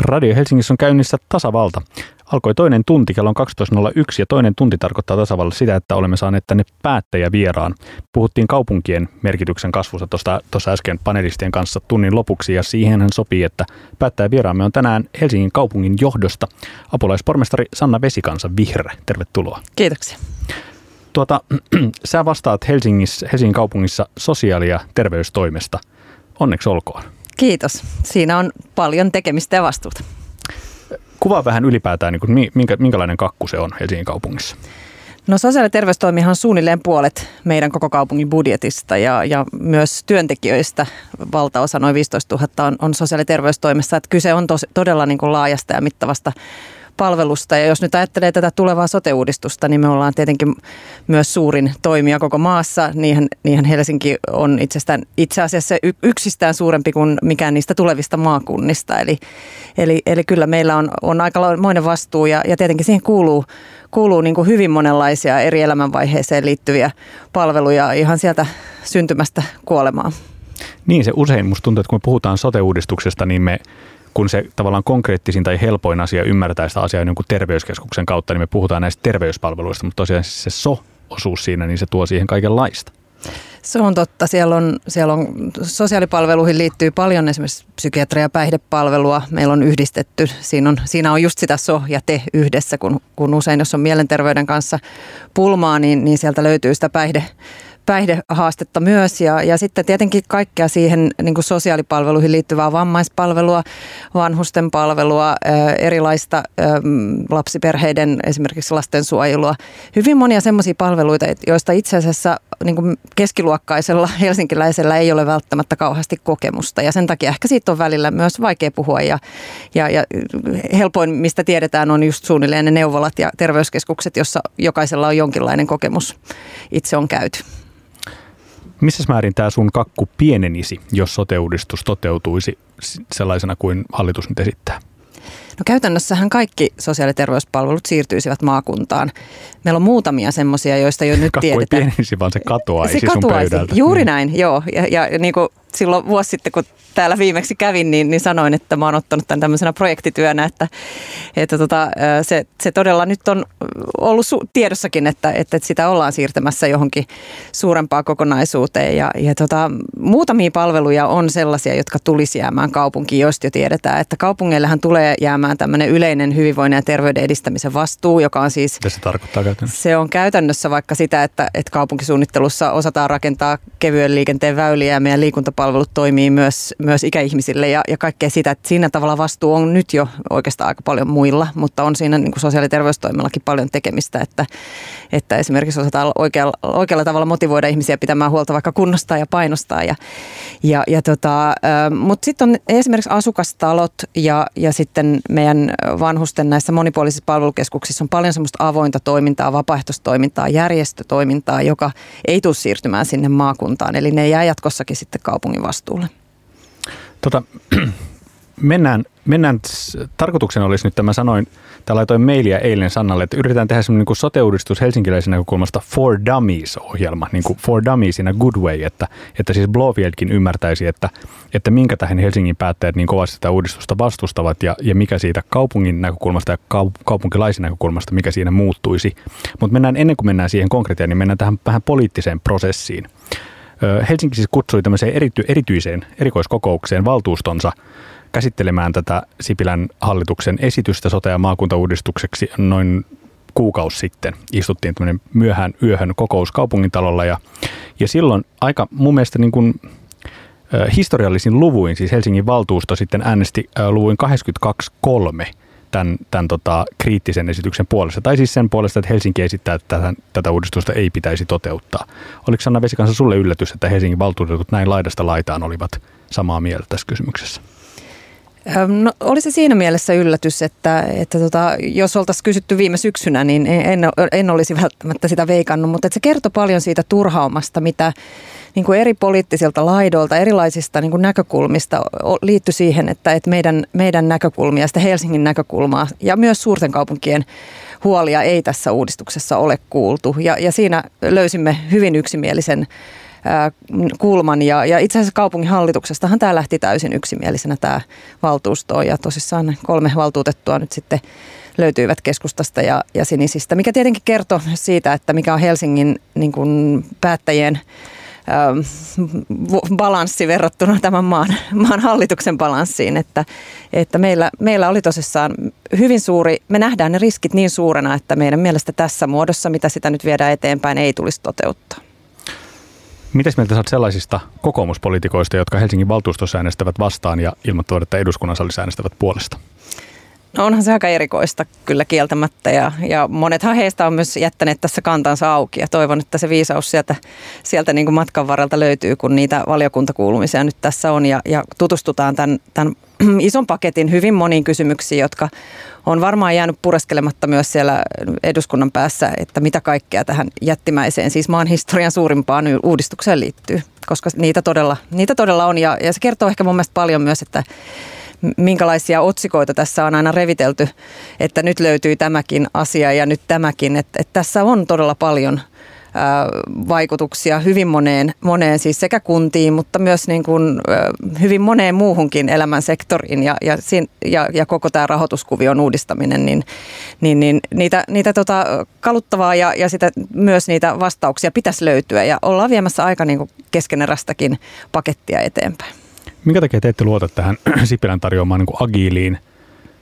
Radio Helsingissä on käynnissä tasavalta. Alkoi toinen tunti, kello on 12.01 ja toinen tunti tarkoittaa tasavalla sitä, että olemme saaneet tänne päättäjä vieraan. Puhuttiin kaupunkien merkityksen kasvusta tuossa äsken panelistien kanssa tunnin lopuksi ja siihen hän sopii, että päättäjä vieraamme on tänään Helsingin kaupungin johdosta apulaispormestari Sanna Vesikansa Vihreä. Tervetuloa. Kiitoksia. Tuota, sä vastaat Helsingissä, Helsingin kaupungissa sosiaali- ja terveystoimesta. Onneksi olkoon. Kiitos. Siinä on paljon tekemistä ja vastuuta. Kuvaa vähän ylipäätään, niin kuin, minkä, minkälainen kakku se on Helsingin kaupungissa. No sosiaali- ja terveystoimihan on suunnilleen puolet meidän koko kaupungin budjetista ja, ja myös työntekijöistä valtaosa, noin 15 000 on, on sosiaali- ja terveystoimessa. Että kyse on tos, todella niin kuin laajasta ja mittavasta palvelusta. Ja jos nyt ajattelee tätä tulevaa sote-uudistusta, niin me ollaan tietenkin myös suurin toimija koko maassa. Niinhän, niinhän Helsinki on itsestään, itse asiassa yksistään suurempi kuin mikään niistä tulevista maakunnista. Eli, eli, eli kyllä meillä on, on aika vastuu ja, ja tietenkin siihen kuuluu, kuuluu niin kuin hyvin monenlaisia eri elämänvaiheeseen liittyviä palveluja ihan sieltä syntymästä kuolemaan. Niin se usein, musta tuntuu, että kun me puhutaan sote-uudistuksesta, niin me kun se tavallaan konkreettisin tai helpoin asia ymmärtää sitä asiaa jonkun terveyskeskuksen kautta, niin me puhutaan näistä terveyspalveluista, mutta tosiaan se so-osuus siinä, niin se tuo siihen kaikenlaista. Se on totta. Siellä on, siellä on sosiaalipalveluihin liittyy paljon esimerkiksi psykiatria- ja päihdepalvelua. Meillä on yhdistetty. Siinä on, siinä on just sitä so ja te yhdessä, kun, kun usein jos on mielenterveyden kanssa pulmaa, niin, niin sieltä löytyy sitä päihde, päihdehaastetta myös ja, ja sitten tietenkin kaikkea siihen niin kuin sosiaalipalveluihin liittyvää vammaispalvelua, vanhusten palvelua, erilaista lapsiperheiden esimerkiksi lastensuojelua. Hyvin monia semmoisia palveluita, joista itse asiassa niin kuin keskiluokkaisella helsinkiläisellä ei ole välttämättä kauheasti kokemusta ja sen takia ehkä siitä on välillä myös vaikea puhua ja, ja, ja helpoin, mistä tiedetään, on just suunnilleen ne neuvolat ja terveyskeskukset, jossa jokaisella on jonkinlainen kokemus itse on käyty. Missä määrin tämä sun kakku pienenisi, jos sote toteutuisi sellaisena kuin hallitus nyt esittää? No käytännössähän kaikki sosiaali- ja terveyspalvelut siirtyisivät maakuntaan. Meillä on muutamia semmoisia, joista jo nyt Kakku tiedetään. ei pienisi, vaan se katoaisi se katoaisi. sun pöydältä. Juuri mm. näin, joo. Ja, ja niin kuin silloin vuosi sitten, kun täällä viimeksi kävin, niin, niin sanoin, että mä oon ottanut tämän tämmöisenä projektityönä, että, että tota, se, se todella nyt on ollut su- tiedossakin, että, että sitä ollaan siirtämässä johonkin suurempaan kokonaisuuteen. Ja, ja tota, muutamia palveluja on sellaisia, jotka tulisi jäämään kaupunkiin, joista jo tiedetään, että kaupungeillehan tulee jäämään tämmöinen yleinen hyvinvoinnin ja terveyden edistämisen vastuu, joka on siis... Mitä se tarkoittaa käytännössä? Se on käytännössä vaikka sitä, että, että kaupunkisuunnittelussa osataan rakentaa kevyen liikenteen väyliä ja meidän liikuntapalvelut toimii myös, myös ikäihmisille ja, ja kaikkea sitä. Että siinä tavalla vastuu on nyt jo oikeastaan aika paljon muilla, mutta on siinä niin kuin sosiaali- ja terveystoimillakin paljon tekemistä, että, että esimerkiksi osataan oikealla, oikealla tavalla motivoida ihmisiä pitämään huolta vaikka kunnostaa ja painostaa. Ja, ja, ja tota, mutta sitten on esimerkiksi asukastalot ja, ja sitten meidän vanhusten näissä monipuolisissa palvelukeskuksissa on paljon semmoista avointa toimintaa, vapaaehtoistoimintaa, järjestötoimintaa, joka ei tule siirtymään sinne maakuntaan. Eli ne jää jatkossakin sitten kaupungin vastuulle. Tota, mennään, mennään, tarkoituksena olisi nyt, tämä sanoin, tai laitoin mailia eilen Sannalle, että yritetään tehdä semmoinen niin sote-uudistus helsinkiläisen näkökulmasta For Dummies-ohjelma, niin kuin For Dummies in a good way, että, että siis Blofieldkin ymmärtäisi, että, että minkä tähän Helsingin päättäjät niin kovasti sitä uudistusta vastustavat ja, ja mikä siitä kaupungin näkökulmasta ja kaupunkilaisen näkökulmasta, mikä siinä muuttuisi. Mutta mennään ennen kuin mennään siihen konkreettiin, niin mennään tähän vähän poliittiseen prosessiin. Helsinki siis kutsui tämmöiseen erity, erityiseen erikoiskokoukseen valtuustonsa käsittelemään tätä Sipilän hallituksen esitystä sote- ja maakuntauudistukseksi noin kuukausi sitten. Istuttiin tämmöinen myöhään yöhön kokous kaupungintalolla ja, ja silloin aika mun mielestä niin kuin, historiallisin luvuin, siis Helsingin valtuusto sitten äänesti luvuin 82.3 tämän, tämän tota, kriittisen esityksen puolesta. Tai siis sen puolesta, että Helsinki esittää, että tätä, tätä uudistusta ei pitäisi toteuttaa. Oliko Sanna Vesikansa sulle yllätys, että Helsingin valtuutetut näin laidasta laitaan olivat samaa mieltä tässä kysymyksessä? No, oli se siinä mielessä yllätys, että, että tota, jos oltaisiin kysytty viime syksynä, niin en, en olisi välttämättä sitä veikannut, mutta se kertoi paljon siitä turhaumasta, mitä niin kuin eri poliittisilta laidoilta, erilaisista niin kuin näkökulmista liittyi siihen, että, että meidän, meidän näkökulmia, sitä Helsingin näkökulmaa ja myös suurten kaupunkien huolia ei tässä uudistuksessa ole kuultu. Ja, ja siinä löysimme hyvin yksimielisen kulman. Ja, ja itse asiassa kaupungin hallituksestahan tämä lähti täysin yksimielisenä tämä valtuusto ja tosissaan kolme valtuutettua nyt sitten löytyivät keskustasta ja, ja sinisistä, mikä tietenkin kertoo siitä, että mikä on Helsingin niin kuin päättäjien balanssi verrattuna tämän maan, maan hallituksen balanssiin, että, että meillä, meillä oli tosissaan hyvin suuri, me nähdään ne riskit niin suurena, että meidän mielestä tässä muodossa, mitä sitä nyt viedään eteenpäin, ei tulisi toteuttaa. Mitäs mieltä saat sellaisista kokoomuspolitikoista, jotka Helsingin valtuustossa äänestävät vastaan ja ilmoittavat, että eduskunnan salissa äänestävät puolesta? No onhan se aika erikoista kyllä kieltämättä ja, ja monethan heistä on myös jättäneet tässä kantansa auki ja toivon, että se viisaus sieltä, sieltä niin kuin matkan varrelta löytyy, kun niitä valiokuntakuulumisia nyt tässä on. Ja, ja tutustutaan tämän, tämän ison paketin hyvin moniin kysymyksiin, jotka on varmaan jäänyt pureskelematta myös siellä eduskunnan päässä, että mitä kaikkea tähän jättimäiseen, siis maan historian suurimpaan uudistukseen liittyy, koska niitä todella, niitä todella on. Ja, ja se kertoo ehkä mun mielestä paljon myös, että minkälaisia otsikoita tässä on aina revitelty, että nyt löytyy tämäkin asia ja nyt tämäkin. Että, että tässä on todella paljon vaikutuksia hyvin moneen, moneen siis sekä kuntiin, mutta myös niin kuin, hyvin moneen muuhunkin elämän sektoriin ja, ja, ja, ja koko tämä rahoituskuvion uudistaminen, niin, niin, niin niitä, niitä tota, kaluttavaa ja, ja sitä, myös niitä vastauksia pitäisi löytyä ja ollaan viemässä aika niin kuin keskenerästäkin pakettia eteenpäin. Minkä takia te ette luota tähän Sipilän tarjoamaan niin agiiliin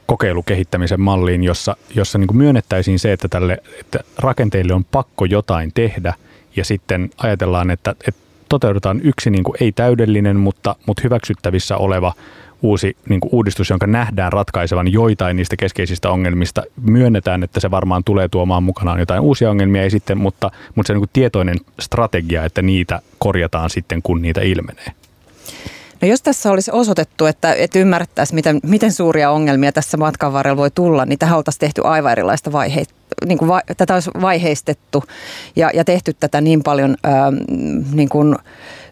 kokeilukehittämisen malliin, jossa, jossa niin myönnettäisiin se, että, tälle, että rakenteille on pakko jotain tehdä ja sitten ajatellaan, että, että toteutetaan yksi niin kuin ei täydellinen, mutta, mutta hyväksyttävissä oleva uusi niin kuin uudistus, jonka nähdään ratkaisevan joitain niistä keskeisistä ongelmista. Myönnetään, että se varmaan tulee tuomaan mukanaan jotain uusia ongelmia, ei sitten, mutta, mutta se on niin tietoinen strategia, että niitä korjataan sitten, kun niitä ilmenee. No jos tässä olisi osoitettu, että, että ymmärrettäisiin, miten, miten suuria ongelmia tässä matkan varrella voi tulla, niin tähän oltaisiin tehty aivan erilaista vaiheita niin kuin va, tätä olisi vaiheistettu ja, ja tehty tätä niin paljon ää, niin kuin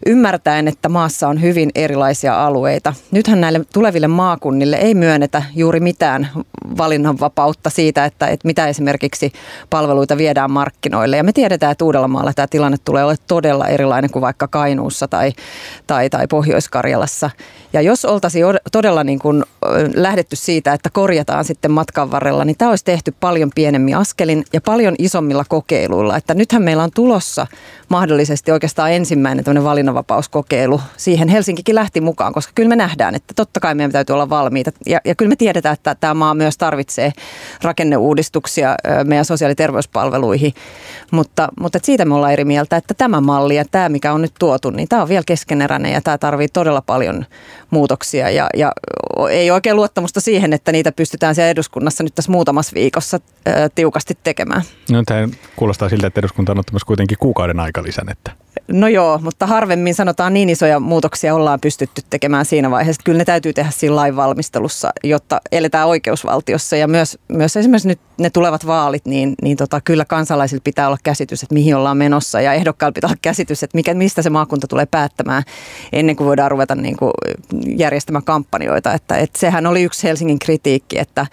ymmärtäen, että maassa on hyvin erilaisia alueita. Nythän näille tuleville maakunnille ei myönnetä juuri mitään valinnanvapautta siitä, että, että mitä esimerkiksi palveluita viedään markkinoille. Ja me tiedetään, että Uudellamaalla tämä tilanne tulee olemaan todella erilainen kuin vaikka Kainuussa tai, tai, tai Pohjois-Karjalassa. Ja jos oltaisiin todella niin kuin lähdetty siitä, että korjataan sitten matkan varrella, niin tämä olisi tehty paljon pienemmin askelin ja paljon isommilla kokeiluilla. Että nythän meillä on tulossa mahdollisesti oikeastaan ensimmäinen tämmöinen valinnanvapauskokeilu. Siihen Helsinkikin lähti mukaan, koska kyllä me nähdään, että totta kai meidän täytyy olla valmiita. Ja, ja kyllä me tiedetään, että tämä maa myös tarvitsee rakenneuudistuksia meidän sosiaali- ja terveyspalveluihin. Mutta, mutta siitä me ollaan eri mieltä, että tämä malli ja tämä, mikä on nyt tuotu, niin tämä on vielä keskeneräinen ja tämä tarvii todella paljon muutoksia. Ja, ja ei oikein luottamusta siihen, että niitä pystytään siellä eduskunnassa nyt tässä muutamassa viikossa tiukasti tekemään. No, tämä kuulostaa siltä, että eduskunta on ottamassa kuitenkin kuukauden aikalisän. Että. No joo, mutta harvemmin sanotaan niin isoja muutoksia ollaan pystytty tekemään siinä vaiheessa. Kyllä ne täytyy tehdä siinä lain valmistelussa, jotta eletään oikeusvaltiossa. Ja myös, myös esimerkiksi nyt ne tulevat vaalit, niin, niin tota, kyllä kansalaisilla pitää olla käsitys, että mihin ollaan menossa. Ja ehdokkailla pitää olla käsitys, että mikä, mistä se maakunta tulee päättämään ennen kuin voidaan ruveta niin kuin järjestämään kampanjoita. Että, että sehän oli yksi Helsingin kritiikki, että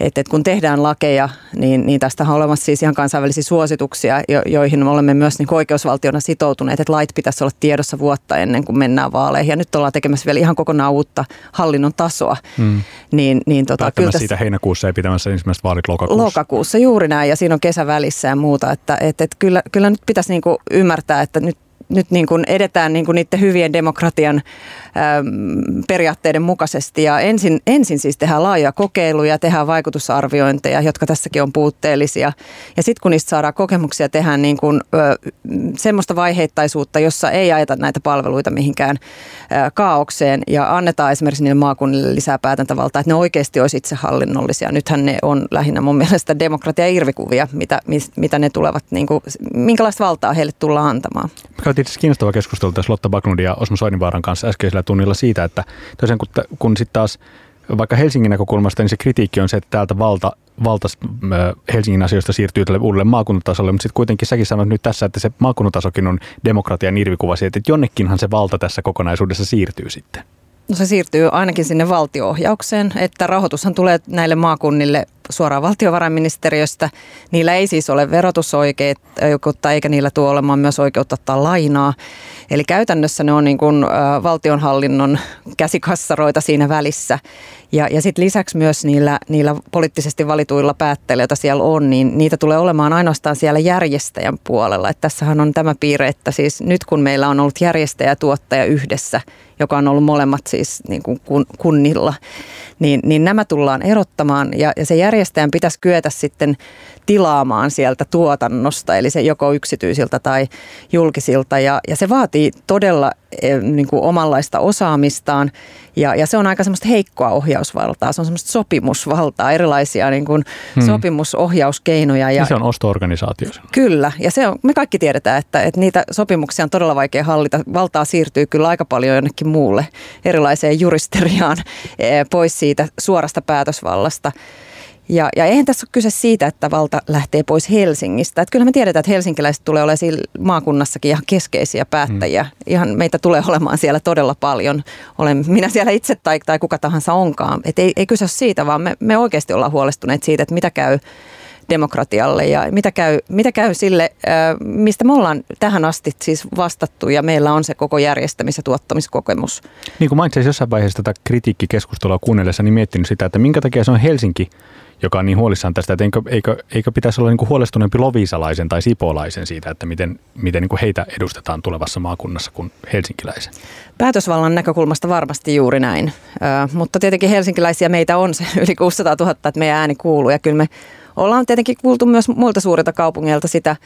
että, että kun tehdään lakeja, niin, niin tästä on olemassa siis ihan kansainvälisiä suosituksia, jo, joihin me olemme myös niin oikeusvaltiona sitoutuneet, että lait pitäisi olla tiedossa vuotta ennen kuin mennään vaaleihin. Ja nyt ollaan tekemässä vielä ihan kokonaan uutta hallinnon tasoa. Hmm. Niin, niin tota, kyllä tässä, siitä heinäkuussa ei pitämässä ensimmäiset vaalit lokakuussa. Lokakuussa, juuri näin. Ja siinä on kesä välissä ja muuta. Että, että, että kyllä, kyllä nyt pitäisi niin kuin ymmärtää, että nyt nyt niin kuin edetään niin kuin niiden hyvien demokratian äm, periaatteiden mukaisesti. Ja ensin, ensin siis tehdään laajoja kokeiluja, tehdään vaikutusarviointeja, jotka tässäkin on puutteellisia. Ja sitten kun niistä saadaan kokemuksia, tehdään niin kuin, ö, semmoista vaiheittaisuutta, jossa ei ajeta näitä palveluita mihinkään ö, kaaukseen ja annetaan esimerkiksi niille maakunnille lisää päätäntävaltaa, että ne oikeasti olisi itsehallinnollisia. Nythän ne on lähinnä mun mielestä demokratia-irvikuvia, mitä, mitä ne tulevat, niin kuin, minkälaista valtaa heille tullaan antamaan käytiin itse kiinnostava keskustelu tässä Lotta Baklundin ja Osmo Soininvaaran kanssa äskeisellä tunnilla siitä, että tosiaan kun, kun sitten taas vaikka Helsingin näkökulmasta, niin se kritiikki on se, että täältä valta, valta Helsingin asioista siirtyy tälle uudelle maakuntatasolle, mutta sitten kuitenkin säkin sanoit nyt tässä, että se maakuntatasokin on demokratian irvikuva siitä, että jonnekinhan se valta tässä kokonaisuudessa siirtyy sitten. No se siirtyy ainakin sinne valtioohjaukseen, että rahoitushan tulee näille maakunnille suoraan valtiovarainministeriöstä. Niillä ei siis ole verotusoikeutta eikä niillä tuo olemaan myös oikeutta ottaa lainaa. Eli käytännössä ne on niin kuin valtionhallinnon käsikassaroita siinä välissä. Ja, ja sitten lisäksi myös niillä, niillä poliittisesti valituilla päättäjillä, joita siellä on, niin niitä tulee olemaan ainoastaan siellä järjestäjän puolella. Et tässähän on tämä piirre, että siis nyt kun meillä on ollut järjestäjä ja tuottaja yhdessä, joka on ollut molemmat siis niin kuin kun, kunnilla, niin, niin nämä tullaan erottamaan ja, ja se järjestäjän pitäisi kyetä sitten tilaamaan sieltä tuotannosta, eli se joko yksityisiltä tai julkisilta ja, ja se vaatii todella eh, niin kuin omanlaista osaamistaan ja, ja se on aika semmoista heikkoa ohjausvaltaa, se on semmoista sopimusvaltaa, erilaisia niin kuin hmm. sopimusohjauskeinoja. Ja, ja se on osto-organisaatio. Kyllä, ja se on, me kaikki tiedetään, että, että niitä sopimuksia on todella vaikea hallita. Valtaa siirtyy kyllä aika paljon jonnekin muulle erilaiseen juristeriaan eh, pois siitä suorasta päätösvallasta. Ja, ja eihän tässä ole kyse siitä, että valta lähtee pois Helsingistä. Että kyllä me tiedetään, että helsinkiläiset tulee olemaan siinä maakunnassakin ihan keskeisiä päättäjiä. Mm. Ihan meitä tulee olemaan siellä todella paljon. Olen minä siellä itse tai, tai kuka tahansa onkaan. Et ei, ei kyse ole siitä, vaan me, me oikeasti ollaan huolestuneet siitä, että mitä käy demokratialle ja mitä käy, mitä käy sille, mistä me ollaan tähän asti siis vastattu ja meillä on se koko järjestämis- ja tuottamiskokemus. Niin kuin mainitsin jossain vaiheessa tätä kritiikkikeskustelua kuunnellessa, niin miettinyt sitä, että minkä takia se on Helsinki, joka on niin huolissaan tästä, että eikö, eikö, eikö pitäisi olla niin kuin huolestuneempi lovisalaisen tai sipolaisen siitä, että miten, miten niin kuin heitä edustetaan tulevassa maakunnassa kuin helsinkiläisen? Päätösvallan näkökulmasta varmasti juuri näin, Ö, mutta tietenkin helsinkiläisiä meitä on se yli 600 000, että meidän ääni kuuluu ja kyllä me ollaan tietenkin kuultu myös muilta suurilta kaupungeilta sitä,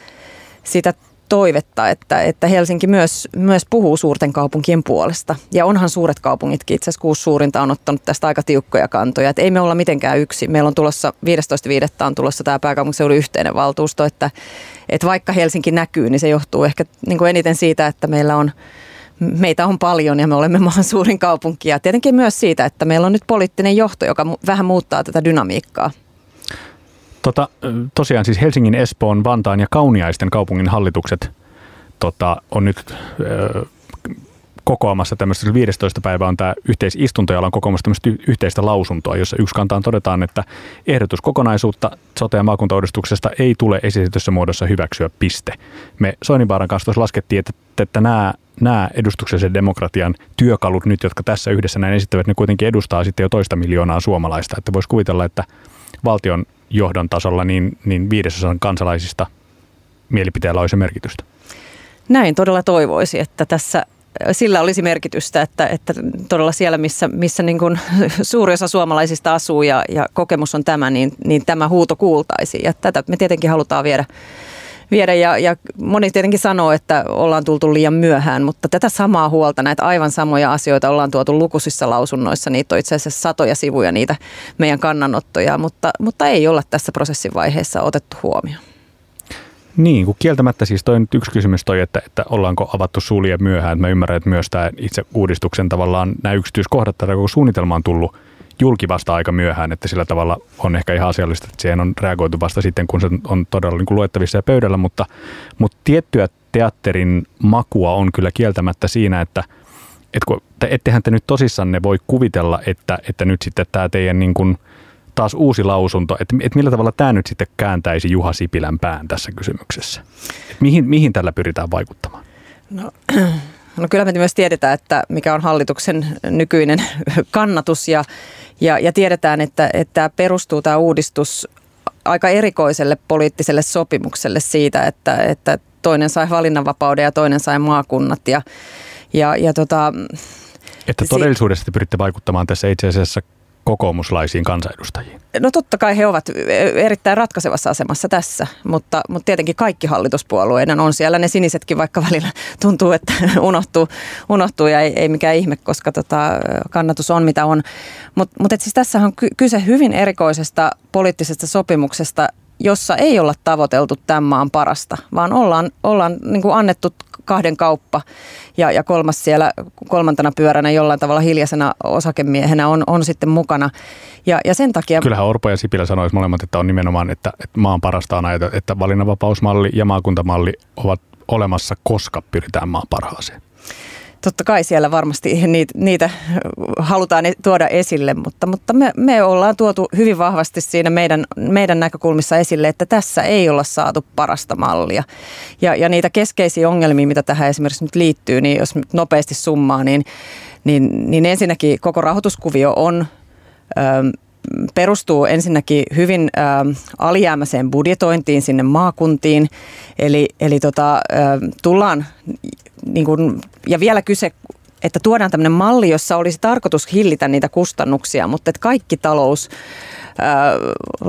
sitä toivetta, että, että Helsinki myös, myös puhuu suurten kaupunkien puolesta. Ja onhan suuret kaupungitkin, itse asiassa kuusi suurinta on ottanut tästä aika tiukkoja kantoja. Että ei me olla mitenkään yksi. Meillä on tulossa 15.5. on tulossa tämä pääkaupunkiseudun yhteinen valtuusto, että, että vaikka Helsinki näkyy, niin se johtuu ehkä niin kuin eniten siitä, että meillä on meitä on paljon ja me olemme maan suurin kaupunki. Ja tietenkin myös siitä, että meillä on nyt poliittinen johto, joka vähän muuttaa tätä dynamiikkaa. Tota, tosiaan siis Helsingin, Espoon, Vantaan ja Kauniaisten kaupungin hallitukset tota, on nyt ö, kokoamassa tämmöistä, 15. päivä on tämä yhteisistunto, jolla on kokoamassa tämmöistä yhteistä lausuntoa, jossa yksi kantaan todetaan, että ehdotus kokonaisuutta sote- ja maakuntauudistuksesta ei tule esitetyssä muodossa hyväksyä piste. Me Soininvaaran kanssa tuossa laskettiin, että, että nämä, nämä edustuksellisen demokratian työkalut nyt, jotka tässä yhdessä näin esittävät, ne kuitenkin edustaa sitten jo toista miljoonaa suomalaista. Että voisi kuvitella, että valtion johdon tasolla niin, niin viidesosan kansalaisista mielipiteellä olisi merkitystä. Näin todella toivoisi, että tässä sillä olisi merkitystä, että, että todella siellä, missä, missä niin kuin suuri osa suomalaisista asuu ja, ja kokemus on tämä, niin, niin tämä huuto kuultaisiin. Ja tätä me tietenkin halutaan viedä viedä. Ja, ja moni tietenkin sanoo, että ollaan tultu liian myöhään, mutta tätä samaa huolta, näitä aivan samoja asioita ollaan tuotu lukuisissa lausunnoissa. Niitä on itse asiassa satoja sivuja niitä meidän kannanottoja, mutta, mutta ei olla tässä prosessin vaiheessa otettu huomioon. Niin, kun kieltämättä siis toi nyt yksi kysymys toi, että, että ollaanko avattu sulje myöhään. Mä ymmärrän, että myös tämä itse uudistuksen tavallaan nämä yksityiskohdat, tai koko suunnitelma on tullut – julki vasta aika myöhään, että sillä tavalla on ehkä ihan asiallista, että siihen on reagoitu vasta sitten, kun se on todella niin kuin luettavissa ja pöydällä, mutta, mutta tiettyä teatterin makua on kyllä kieltämättä siinä, että et kun, ettehän te nyt tosissanne voi kuvitella, että, että nyt sitten tämä teidän niin kuin taas uusi lausunto, että, että millä tavalla tämä nyt sitten kääntäisi Juha Sipilän pään tässä kysymyksessä? Mihin, mihin tällä pyritään vaikuttamaan? No No kyllä me myös tiedetään, että mikä on hallituksen nykyinen kannatus ja, ja, ja tiedetään, että, että perustuu tämä uudistus aika erikoiselle poliittiselle sopimukselle siitä, että, että toinen sai valinnanvapauden ja toinen sai maakunnat ja, ja, ja tota, että todellisuudessa te pyritte vaikuttamaan tässä itse asiassa kokoomuslaisiin kansanedustajiin? No totta kai he ovat erittäin ratkaisevassa asemassa tässä, mutta, mutta tietenkin kaikki hallituspuolueiden on siellä. Ne sinisetkin vaikka välillä tuntuu, että unohtuu, unohtuu ja ei, ei mikään ihme, koska tota, kannatus on mitä on. Mutta mut siis tässä on kyse hyvin erikoisesta poliittisesta sopimuksesta, jossa ei olla tavoiteltu tämän maan parasta, vaan ollaan, ollaan niin kuin annettu kahden kauppa ja, ja kolmas siellä kolmantena pyöränä jollain tavalla hiljaisena osakemiehenä on, on sitten mukana. Ja, ja sen takia... Kyllähän Orpo ja Sipilä sanoisi molemmat, että on nimenomaan, että, että maan parasta on ajatella, että valinnanvapausmalli ja maakuntamalli ovat olemassa, koska pyritään maan parhaaseen. Totta kai siellä varmasti niitä, niitä halutaan e-, tuoda esille, mutta, mutta me, me ollaan tuotu hyvin vahvasti siinä meidän, meidän näkökulmissa esille, että tässä ei olla saatu parasta mallia. Ja, ja niitä keskeisiä ongelmia, mitä tähän esimerkiksi nyt liittyy, niin jos nopeasti summaa, niin, niin, niin ensinnäkin koko rahoituskuvio on... Ö, perustuu ensinnäkin hyvin ä, alijäämäiseen budjetointiin sinne maakuntiin. Eli, eli tota, tullaan, niin kun, ja vielä kyse että tuodaan tämmöinen malli, jossa olisi tarkoitus hillitä niitä kustannuksia, mutta että kaikki talous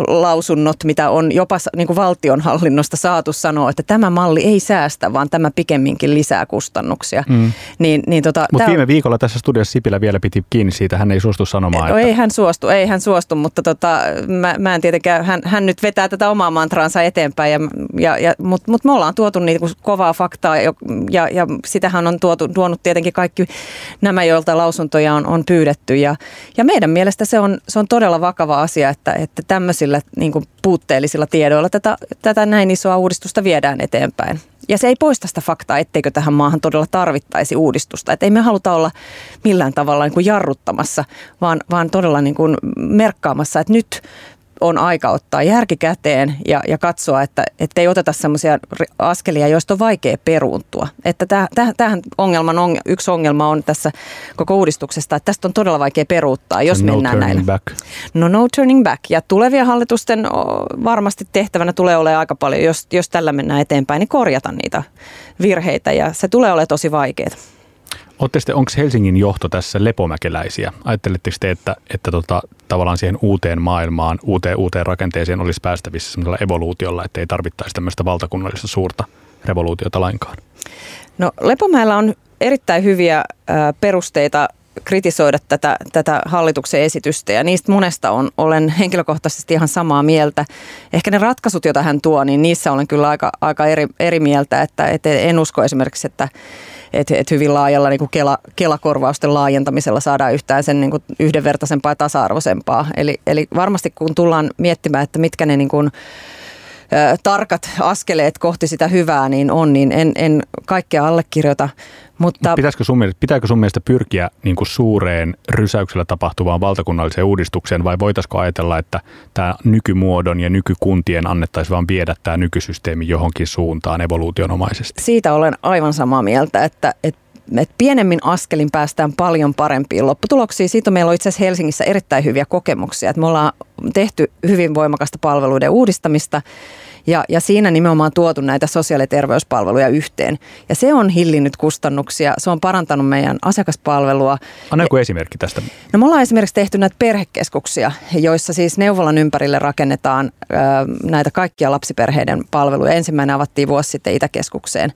lausunnot, mitä on jopa niin kuin valtionhallinnosta saatu sanoa, että tämä malli ei säästä, vaan tämä pikemminkin lisää kustannuksia. Mm. Niin, niin tota, mutta viime viikolla tässä studiossa Sipilä vielä piti kiinni siitä, hän ei suostu sanomaan. No, että... Ei hän suostu, ei hän suostu, mutta tota, mä, mä en tietenkään, hän, hän nyt vetää tätä omaa mantraansa eteenpäin, ja, ja, ja, mutta mut me ollaan tuotu niin kuin kovaa faktaa, ja, ja, ja sitähän on tuotu, tuonut tietenkin kaikki nämä, joilta lausuntoja on, on pyydetty, ja, ja meidän mielestä se on, se on todella vakava asia, että, että tämmöisillä niin kuin puutteellisilla tiedoilla tätä, tätä näin isoa uudistusta viedään eteenpäin. Ja se ei poista sitä faktaa, etteikö tähän maahan todella tarvittaisi uudistusta. Että ei me haluta olla millään tavalla niin kuin jarruttamassa, vaan, vaan todella niin kuin merkkaamassa, että nyt on aika ottaa järki käteen ja, ja katsoa, että ei oteta sellaisia askelia, joista on vaikea peruuntua. Että tähän ongelman on, yksi ongelma on tässä koko uudistuksesta, että tästä on todella vaikea peruuttaa, jos no mennään näin. Back. No no turning back. Ja tulevia hallitusten varmasti tehtävänä tulee olemaan aika paljon, jos, jos tällä mennään eteenpäin, niin korjata niitä virheitä ja se tulee olemaan tosi vaikeaa. Oletteko onko Helsingin johto tässä lepomäkeläisiä? Ajatteletteko te, että, että tota, tavallaan siihen uuteen maailmaan, uuteen, uuteen rakenteeseen olisi päästävissä sellaisella evoluutiolla, että ei tarvittaisi tämmöistä valtakunnallista suurta revoluutiota lainkaan? No Lepomäellä on erittäin hyviä äh, perusteita kritisoida tätä, tätä hallituksen esitystä ja niistä monesta on, olen henkilökohtaisesti ihan samaa mieltä. Ehkä ne ratkaisut, joita hän tuo, niin niissä olen kyllä aika, aika eri, eri mieltä, että, että en usko esimerkiksi, että että et hyvin laajalla niin kuin Kela, Kela-korvausten laajentamisella saadaan yhtään sen niin kuin yhdenvertaisempaa ja tasa-arvoisempaa. Eli, eli varmasti kun tullaan miettimään, että mitkä ne niin kuin, tarkat askeleet kohti sitä hyvää niin on, niin en, en kaikkea allekirjoita. Mutta... Pitäisikö sun mielestä, pitääkö sun mielestä pyrkiä niin kuin suureen rysäyksellä tapahtuvaan valtakunnalliseen uudistukseen vai voitaisiko ajatella, että tämä nykymuodon ja nykykuntien annettaisiin vaan viedä tämä nykysysteemi johonkin suuntaan evoluutionomaisesti? Siitä olen aivan samaa mieltä, että, että että pienemmin askelin päästään paljon parempiin lopputuloksiin. Siitä meillä on itse asiassa Helsingissä erittäin hyviä kokemuksia. Että me ollaan tehty hyvin voimakasta palveluiden uudistamista ja, ja siinä nimenomaan tuotu näitä sosiaali- ja terveyspalveluja yhteen. Ja se on hillinnyt kustannuksia, se on parantanut meidän asiakaspalvelua. Anna joku esimerkki tästä. No me ollaan esimerkiksi tehty näitä perhekeskuksia, joissa siis neuvolan ympärille rakennetaan ö, näitä kaikkia lapsiperheiden palveluja. Ensimmäinen avattiin vuosi sitten Itäkeskukseen.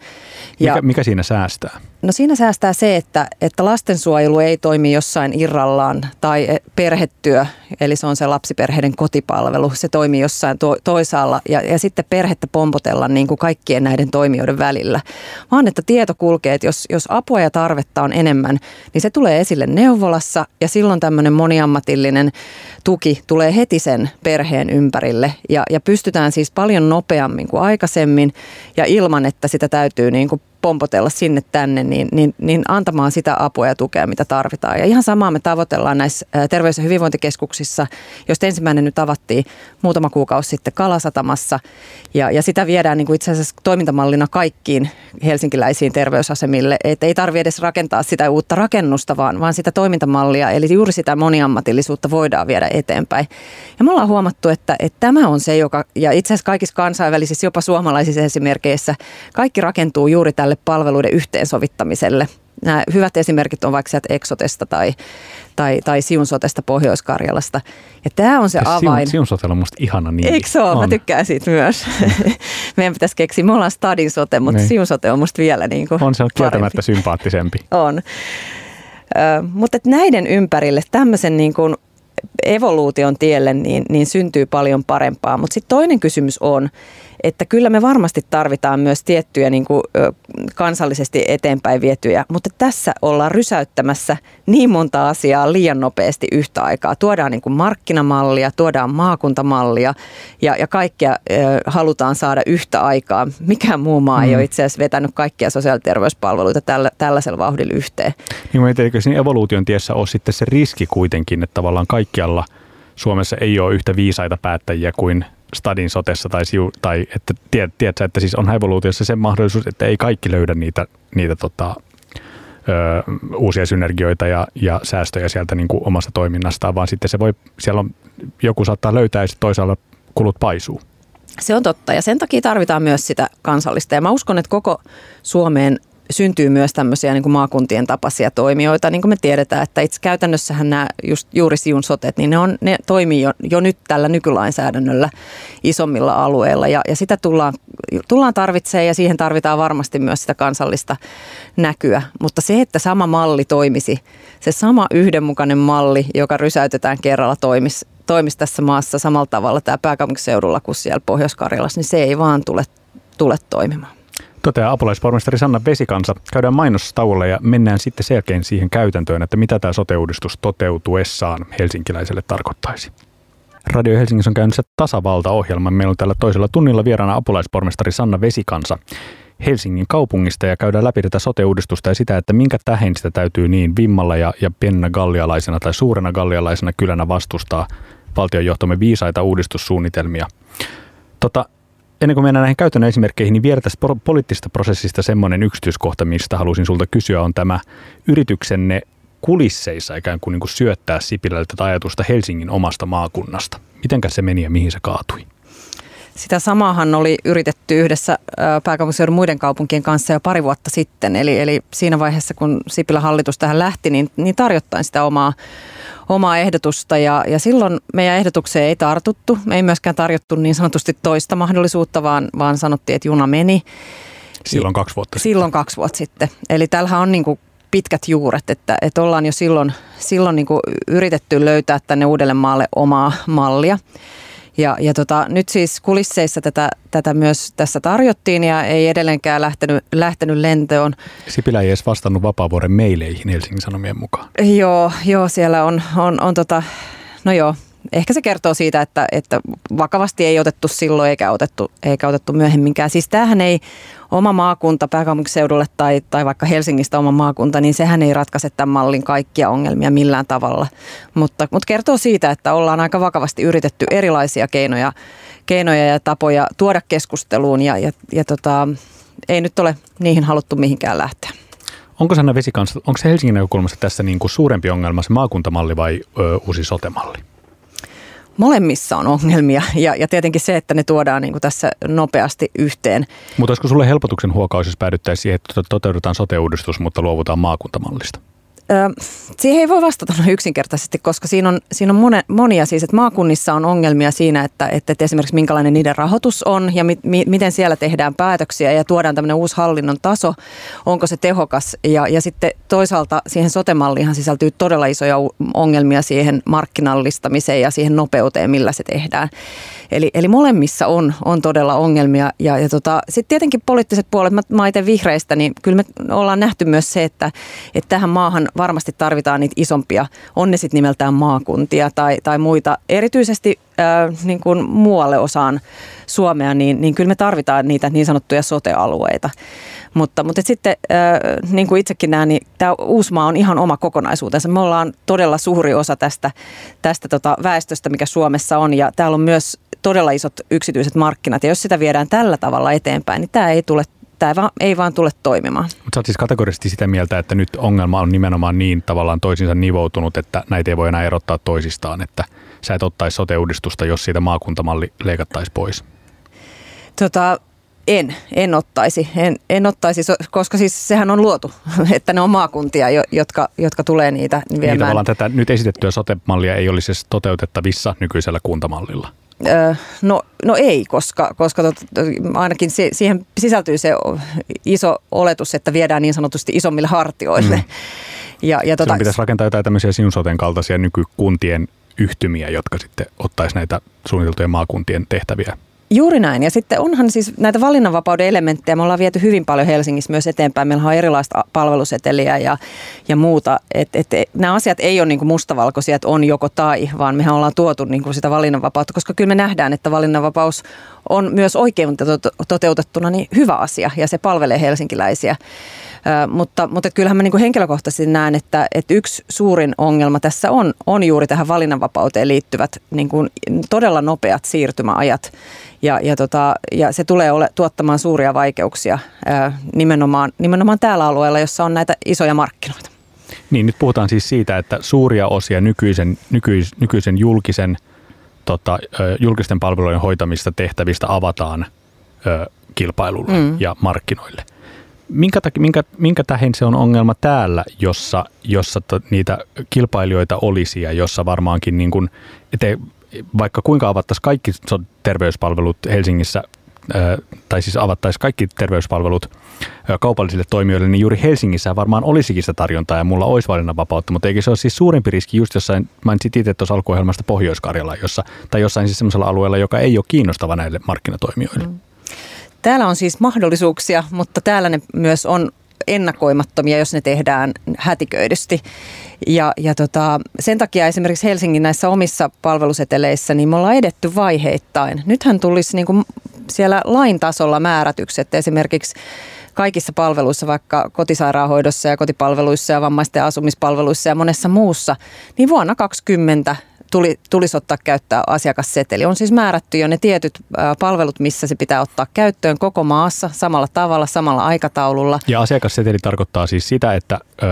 Ja, mikä, mikä siinä säästää? No siinä säästää se, että, että lastensuojelu ei toimi jossain irrallaan tai perhetyö, eli se on se lapsiperheiden kotipalvelu, se toimii jossain to, toisaalla ja, ja sitten perhettä pompotella niin kuin kaikkien näiden toimijoiden välillä, vaan että tieto kulkee, että jos, jos apua ja tarvetta on enemmän, niin se tulee esille neuvolassa ja silloin tämmöinen moniammatillinen tuki tulee heti sen perheen ympärille ja, ja pystytään siis paljon nopeammin kuin aikaisemmin ja ilman, että sitä täytyy niin kuin pompotella sinne tänne, niin, niin, niin antamaan sitä apua ja tukea, mitä tarvitaan. Ja ihan samaa me tavoitellaan näissä terveys- ja hyvinvointikeskuksissa, josta ensimmäinen nyt avattiin muutama kuukausi sitten Kalasatamassa. Ja, ja sitä viedään niin kuin itse asiassa toimintamallina kaikkiin helsinkiläisiin terveysasemille. Että ei tarvitse edes rakentaa sitä uutta rakennusta, vaan, vaan sitä toimintamallia, eli juuri sitä moniammatillisuutta voidaan viedä eteenpäin. Ja me ollaan huomattu, että, että tämä on se, joka, ja itse asiassa kaikissa kansainvälisissä, jopa suomalaisissa esimerkkeissä, kaikki rakentuu juuri tälle palveluiden yhteensovittamiselle. Nämä hyvät esimerkit on vaikka sieltä Exotesta tai, tai, tai Siunsotesta Pohjois-Karjalasta. Ja tämä on se ja avain. Siun, on musta ihana nimi. Eikö se ole? Mä tykkään siitä myös. Meidän pitäisi keksiä. Me ollaan Stadin sote, mutta niin. Siunsote on musta vielä niin kuin On se on kieltämättä sympaattisempi. On. Ö, mutta näiden ympärille tämmöisen niin kuin evoluution tielle, niin, niin syntyy paljon parempaa. Mutta sitten toinen kysymys on, että kyllä me varmasti tarvitaan myös tiettyjä niin kuin, kansallisesti eteenpäin vietyjä, mutta tässä ollaan rysäyttämässä niin monta asiaa liian nopeasti yhtä aikaa. Tuodaan niin kuin markkinamallia, tuodaan maakuntamallia ja, ja kaikkea ö, halutaan saada yhtä aikaa. Mikään muu maa mm. ei ole itse asiassa vetänyt kaikkia sosiaali- ja terveyspalveluita tällä, tällaisella vauhdilla yhteen. Niin mä eikö siinä evoluution tiessä ole sitten se riski kuitenkin, että tavallaan kaikkialla Suomessa ei ole yhtä viisaita päättäjiä kuin stadin sotessa tai, siu, tai että tiedät, tiedätkö, että siis on evoluutiossa se mahdollisuus, että ei kaikki löydä niitä, niitä tota, ö, uusia synergioita ja, ja säästöjä sieltä niin kuin omasta toiminnastaan, vaan sitten se voi, siellä on, joku saattaa löytää ja toisaalla kulut paisuu. Se on totta ja sen takia tarvitaan myös sitä kansallista ja mä uskon, että koko Suomeen syntyy myös tämmöisiä niin kuin maakuntien tapaisia toimijoita. Niin kuin me tiedetään, että itse käytännössähän nämä just juuri Siun sotet, niin ne, on, ne toimii jo, jo nyt tällä nykylainsäädännöllä isommilla alueilla. Ja, ja sitä tullaan, tullaan tarvitsemaan ja siihen tarvitaan varmasti myös sitä kansallista näkyä. Mutta se, että sama malli toimisi, se sama yhdenmukainen malli, joka rysäytetään kerralla, toimisi, toimisi tässä maassa samalla tavalla tämä pääkaupunkiseudulla kuin siellä Pohjois-Karjalassa, niin se ei vaan tule, tule toimimaan toteaa apulaispormestari Sanna Vesikansa. Käydään mainostauolle ja mennään sitten sen jälkeen siihen käytäntöön, että mitä tämä sote-uudistus toteutuessaan helsinkiläiselle tarkoittaisi. Radio Helsingissä on käynnissä tasavaltaohjelma. Meillä on tällä toisella tunnilla vieraana apulaispormestari Sanna Vesikansa Helsingin kaupungista ja käydään läpi tätä sote-uudistusta ja sitä, että minkä tähän sitä täytyy niin vimmalla ja, ja pienenä gallialaisena tai suurena gallialaisena kylänä vastustaa valtionjohtomme viisaita uudistussuunnitelmia. Tota, ennen kuin mennään näihin käytännön esimerkkeihin, niin vielä tästä poliittisesta prosessista semmoinen yksityiskohta, mistä halusin sulta kysyä, on tämä yrityksenne kulisseissa ikään kuin, niin kuin syöttää Sipilälle tätä ajatusta Helsingin omasta maakunnasta. Mitenkä se meni ja mihin se kaatui? Sitä samahan oli yritetty yhdessä pääkaupunkiseudun muiden kaupunkien kanssa jo pari vuotta sitten. Eli, eli siinä vaiheessa, kun Sipilän hallitus tähän lähti, niin, niin tarjottain sitä omaa omaa ehdotusta ja, ja silloin meidän ehdotukseen ei tartuttu. Me ei myöskään tarjottu niin sanotusti toista mahdollisuutta, vaan, vaan sanottiin, että juna meni. Silloin kaksi vuotta sitten. Silloin kaksi vuotta sitten. Eli tällähän on niin kuin pitkät juuret, että, että ollaan jo silloin, silloin niin kuin yritetty löytää tänne Uudellemaalle omaa mallia. Ja, ja tota, nyt siis kulisseissa tätä, tätä myös tässä tarjottiin ja ei edelleenkään lähtenyt, lähtenyt lentoon. Sipilä ei edes vastannut vapaavuoren meileihin Helsingin Sanomien mukaan. Joo, joo siellä on, on, on tota, no joo, ehkä se kertoo siitä, että, että vakavasti ei otettu silloin eikä otettu, eikä otettu myöhemminkään. Siis tämähän ei oma maakunta pääkaupunkiseudulle tai, tai vaikka Helsingistä oma maakunta, niin sehän ei ratkaise tämän mallin kaikkia ongelmia millään tavalla. Mutta, mutta kertoo siitä, että ollaan aika vakavasti yritetty erilaisia keinoja, keinoja ja tapoja tuoda keskusteluun ja, ja, ja tota, ei nyt ole niihin haluttu mihinkään lähteä. Onko Sanna Vesikans, onko se Helsingin näkökulmasta tässä niin kuin suurempi ongelma se maakuntamalli vai ö, uusi sotemalli? Molemmissa on ongelmia ja, ja tietenkin se, että ne tuodaan niin kuin tässä nopeasti yhteen. Mutta olisiko sulle helpotuksen huokaus, jos päädyttäisiin siihen, että toteutetaan sote-uudistus, mutta luovutaan maakuntamallista? Siihen ei voi vastata noin yksinkertaisesti, koska siinä on, siinä on monia, monia. Siis, että maakunnissa on ongelmia siinä, että, että, että esimerkiksi minkälainen niiden rahoitus on ja mi, mi, miten siellä tehdään päätöksiä ja tuodaan tämmöinen uusi hallinnon taso, onko se tehokas? Ja, ja sitten toisaalta siihen sotemalliinhan sisältyy todella isoja ongelmia siihen markkinallistamiseen ja siihen nopeuteen, millä se tehdään. Eli, eli molemmissa on, on todella ongelmia ja, ja tota, sitten tietenkin poliittiset puolet, mä, mä vihreistä, niin kyllä me ollaan nähty myös se, että, että tähän maahan varmasti tarvitaan niitä isompia, on ne sitten nimeltään maakuntia tai, tai muita, erityisesti äh, niin kuin muualle osaan Suomea, niin, niin kyllä me tarvitaan niitä niin sanottuja sote-alueita. Mutta, mutta sitten äh, niin kuin itsekin näen, niin tämä Uusmaa on ihan oma kokonaisuutensa. Me ollaan todella suuri osa tästä, tästä tota väestöstä, mikä Suomessa on ja täällä on myös todella isot yksityiset markkinat. Ja jos sitä viedään tällä tavalla eteenpäin, niin tämä ei tule tämä ei vaan tule toimimaan. Mutta sä oot siis kategorisesti sitä mieltä, että nyt ongelma on nimenomaan niin tavallaan toisinsa nivoutunut, että näitä ei voi enää erottaa toisistaan, että sä et ottaisi sote-uudistusta, jos siitä maakuntamalli leikattaisi pois? Tota, en, en ottaisi, en, en ottaisi, koska siis sehän on luotu, että ne on maakuntia, jotka, jotka tulee niitä viemään. Niin tavallaan tätä nyt esitettyä sote-mallia ei olisi toteutettavissa nykyisellä kuntamallilla. No, no ei, koska, koska tot, ainakin se, siihen sisältyy se iso oletus, että viedään niin sanotusti isommille hartioille. Mm. Ja, ja tota, pitäisi rakentaa jotain tämmöisiä Siunsoten kaltaisia nykykuntien yhtymiä, jotka sitten ottaisi näitä suunniteltujen maakuntien tehtäviä Juuri näin. Ja sitten onhan siis näitä valinnanvapauden elementtejä, me ollaan viety hyvin paljon Helsingissä myös eteenpäin. Meillä on erilaista palveluseteliä ja, ja muuta. Et, et, nämä asiat ei ole niin kuin mustavalkoisia, että on joko tai, vaan mehän ollaan tuotu niin kuin sitä valinnanvapautta, koska kyllä me nähdään, että valinnanvapaus on myös oikein toteutettuna niin hyvä asia ja se palvelee helsinkiläisiä. Mutta, mutta kyllähän mä niin kuin henkilökohtaisesti näen, että, että yksi suurin ongelma tässä on, on juuri tähän valinnanvapauteen liittyvät niin kuin todella nopeat siirtymäajat. Ja, ja, tota, ja se tulee ole, tuottamaan suuria vaikeuksia nimenomaan, nimenomaan täällä alueella, jossa on näitä isoja markkinoita. Niin, nyt puhutaan siis siitä, että suuria osia nykyisen, nykyis, nykyisen julkisen, tota, julkisten palvelujen hoitamista tehtävistä avataan ö, kilpailulle mm. ja markkinoille. Minkä, takia, minkä, minkä tähän se on ongelma täällä, jossa, jossa to, niitä kilpailijoita olisi ja jossa varmaankin niin kuin, ete, vaikka kuinka avattaisiin kaikki terveyspalvelut Helsingissä, tai siis avattaisiin kaikki terveyspalvelut kaupallisille toimijoille, niin juuri Helsingissä varmaan olisikin sitä tarjontaa ja mulla olisi valinnanvapautta, mutta eikö se ole siis suurempi riski just jossain, mainitsit itse tuossa alkuohjelmasta pohjois jossa, tai jossain siis sellaisella alueella, joka ei ole kiinnostava näille markkinatoimijoille? Mm. Täällä on siis mahdollisuuksia, mutta täällä ne myös on ennakoimattomia, jos ne tehdään hätiköidysti. Ja, ja tota, sen takia esimerkiksi Helsingin näissä omissa palveluseteleissä, niin me ollaan edetty vaiheittain. Nythän tulisi niin kuin siellä lain tasolla määrätyksi, että esimerkiksi kaikissa palveluissa, vaikka kotisairaanhoidossa ja kotipalveluissa ja vammaisten asumispalveluissa ja monessa muussa, niin vuonna 2020 tuli, tulisi ottaa käyttää asiakasseteli. On siis määrätty jo ne tietyt palvelut, missä se pitää ottaa käyttöön koko maassa samalla tavalla, samalla aikataululla. Ja asiakasseteli tarkoittaa siis sitä, että ö,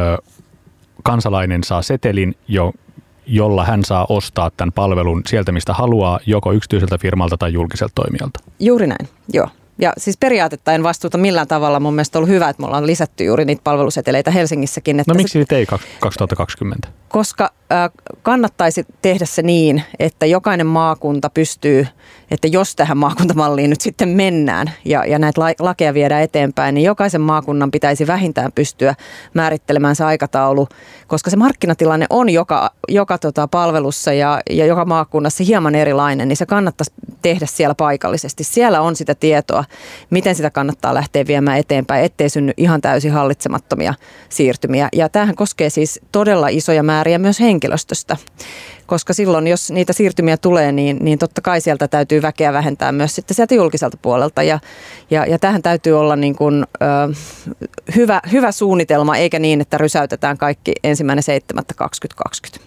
kansalainen saa setelin, jo, jolla hän saa ostaa tämän palvelun sieltä, mistä haluaa, joko yksityiseltä firmalta tai julkiselta toimijalta. Juuri näin, joo. Ja siis periaatetta en vastuuta millään tavalla. Mun mielestä on ollut hyvä, että me ollaan lisätty juuri niitä palveluseteleitä Helsingissäkin. Että no miksi niitä ei 2020? Koska äh, kannattaisi tehdä se niin, että jokainen maakunta pystyy, että jos tähän maakuntamalliin nyt sitten mennään ja, ja näitä lakeja viedään eteenpäin, niin jokaisen maakunnan pitäisi vähintään pystyä määrittelemään se aikataulu, koska se markkinatilanne on joka, joka tota palvelussa ja, ja joka maakunnassa hieman erilainen, niin se kannattaisi tehdä siellä paikallisesti. Siellä on sitä tietoa, miten sitä kannattaa lähteä viemään eteenpäin, ettei synny ihan täysin hallitsemattomia siirtymiä. Ja tämähän koskee siis todella isoja määriä myös henkilöstöstä, koska silloin jos niitä siirtymiä tulee, niin, niin totta kai sieltä täytyy väkeä vähentää myös sitten sieltä julkiselta puolelta. Ja, ja, ja tähän täytyy olla niin kuin, ö, hyvä, hyvä suunnitelma, eikä niin, että rysäytetään kaikki ensimmäinen 7.2020.